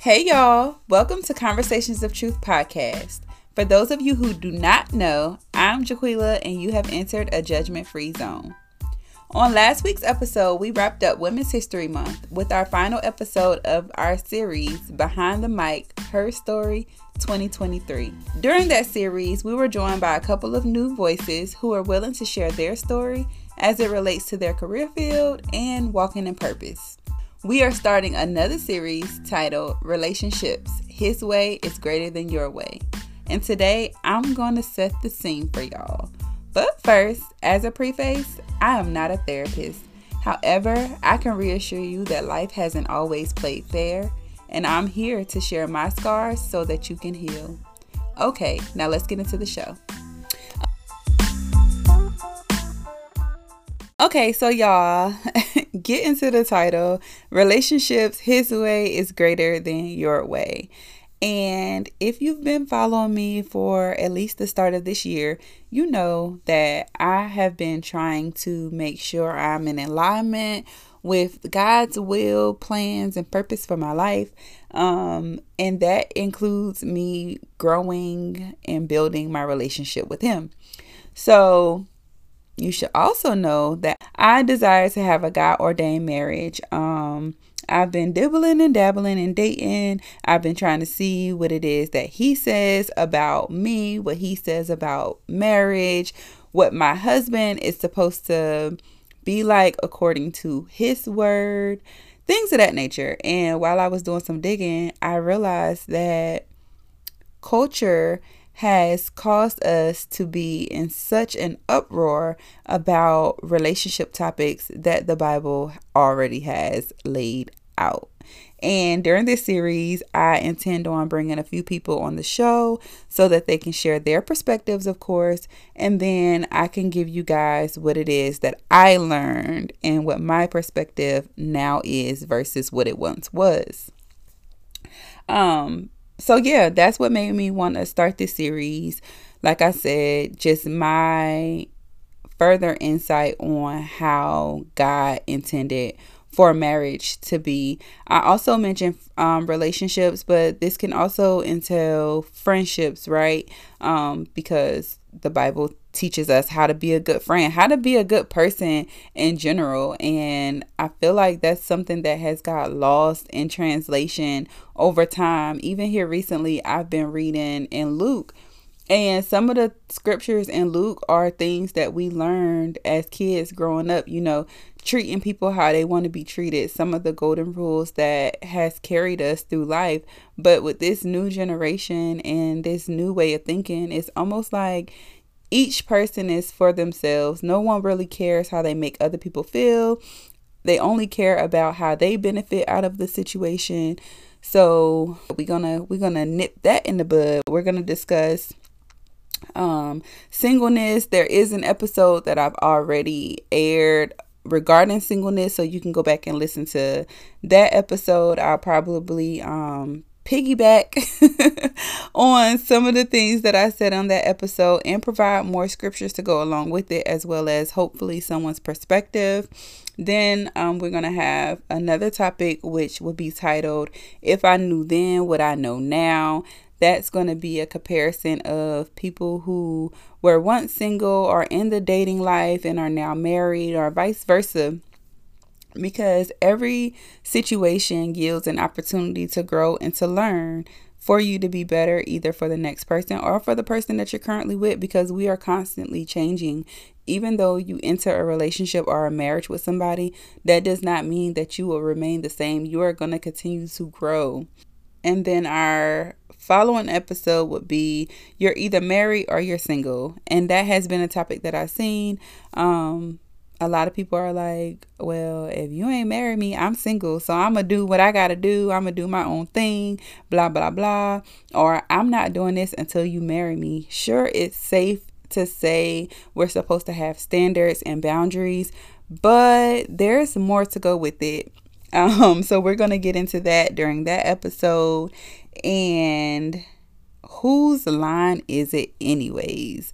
Hey, y'all. Welcome to Conversations of Truth podcast. For those of you who do not know, I'm Jaquila and you have entered a judgment free zone. On last week's episode, we wrapped up Women's History Month with our final episode of our series, Behind the Mic Her Story 2023. During that series, we were joined by a couple of new voices who are willing to share their story as it relates to their career field and walking in purpose. We are starting another series titled Relationships His Way is Greater Than Your Way. And today I'm going to set the scene for y'all. But first, as a preface, I am not a therapist. However, I can reassure you that life hasn't always played fair, and I'm here to share my scars so that you can heal. Okay, now let's get into the show. Okay, so y'all, get into the title. Relationships, his way is greater than your way. And if you've been following me for at least the start of this year, you know that I have been trying to make sure I'm in alignment with God's will, plans, and purpose for my life. Um, and that includes me growing and building my relationship with Him. So, you should also know that I desire to have a God ordained marriage. Um, I've been dibbling and dabbling and dating. I've been trying to see what it is that he says about me, what he says about marriage, what my husband is supposed to be like according to his word, things of that nature. And while I was doing some digging, I realized that culture has caused us to be in such an uproar about relationship topics that the Bible already has laid out. And during this series, I intend on bringing a few people on the show so that they can share their perspectives, of course, and then I can give you guys what it is that I learned and what my perspective now is versus what it once was. Um, so yeah, that's what made me want to start this series. Like I said, just my further insight on how God intended for marriage to be. I also mentioned um, relationships, but this can also entail friendships, right? Um, because the Bible teaches us how to be a good friend, how to be a good person in general. And I feel like that's something that has got lost in translation over time. Even here recently, I've been reading in Luke. And some of the scriptures in Luke are things that we learned as kids growing up, you know, treating people how they want to be treated, some of the golden rules that has carried us through life. But with this new generation and this new way of thinking, it's almost like each person is for themselves. No one really cares how they make other people feel. They only care about how they benefit out of the situation. So we're gonna we're gonna nip that in the bud. We're gonna discuss um singleness. There is an episode that I've already aired regarding singleness so you can go back and listen to that episode i'll probably um piggyback on some of the things that I said on that episode and provide more scriptures to go along with it, as well as hopefully someone's perspective. Then um, we're going to have another topic, which will be titled If I Knew Then What I Know Now. That's going to be a comparison of people who were once single or in the dating life and are now married, or vice versa. Because every situation yields an opportunity to grow and to learn for you to be better either for the next person or for the person that you're currently with because we are constantly changing. Even though you enter a relationship or a marriage with somebody that does not mean that you will remain the same. You are going to continue to grow and then our following episode would be you're either married or you're single and that has been a topic that i've seen um a lot of people are like, well, if you ain't marry me, I'm single. So I'm going to do what I got to do. I'm going to do my own thing, blah, blah, blah. Or I'm not doing this until you marry me. Sure, it's safe to say we're supposed to have standards and boundaries, but there's more to go with it. Um, so we're going to get into that during that episode. And whose line is it, anyways?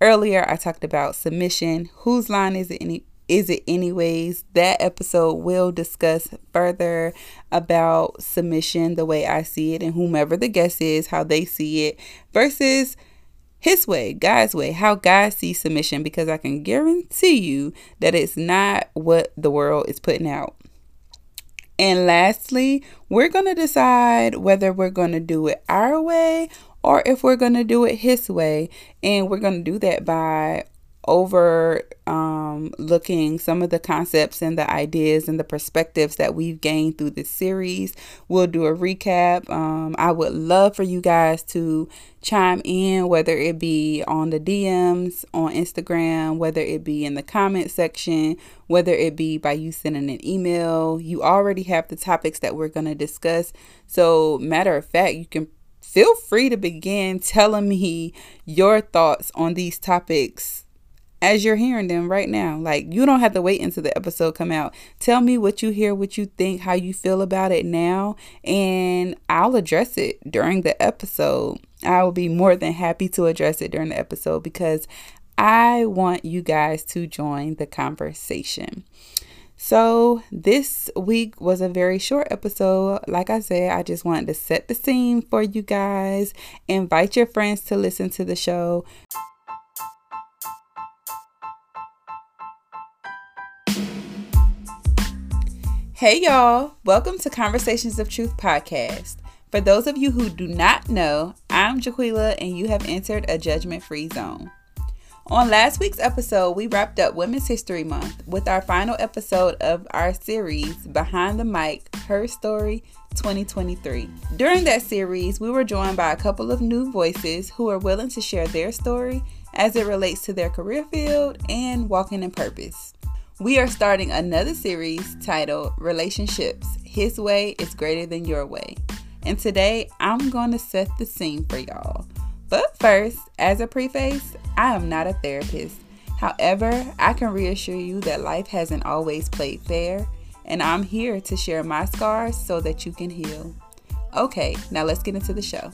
Earlier, I talked about submission. Whose line is it any Is It Anyways? That episode will discuss further about submission, the way I see it, and whomever the guest is, how they see it, versus his way, God's way, how God sees submission, because I can guarantee you that it's not what the world is putting out. And lastly, we're going to decide whether we're going to do it our way or if we're going to do it his way. And we're going to do that by over um, looking some of the concepts and the ideas and the perspectives that we've gained through this series. We'll do a recap. Um, I would love for you guys to chime in, whether it be on the DMs on Instagram, whether it be in the comment section, whether it be by you sending an email. You already have the topics that we're going to discuss. So, matter of fact, you can feel free to begin telling me your thoughts on these topics as you're hearing them right now. Like you don't have to wait until the episode come out. Tell me what you hear, what you think, how you feel about it now, and I'll address it during the episode. I will be more than happy to address it during the episode because I want you guys to join the conversation. So, this week was a very short episode. Like I said, I just wanted to set the scene for you guys, invite your friends to listen to the show. Hey, y'all. Welcome to Conversations of Truth podcast. For those of you who do not know, I'm Jaquila and you have entered a judgment free zone. On last week's episode, we wrapped up Women's History Month with our final episode of our series, Behind the Mic Her Story 2023. During that series, we were joined by a couple of new voices who are willing to share their story as it relates to their career field and walking in purpose. We are starting another series titled Relationships His Way is Greater Than Your Way. And today I'm going to set the scene for y'all. But first, as a preface, I am not a therapist. However, I can reassure you that life hasn't always played fair, and I'm here to share my scars so that you can heal. Okay, now let's get into the show.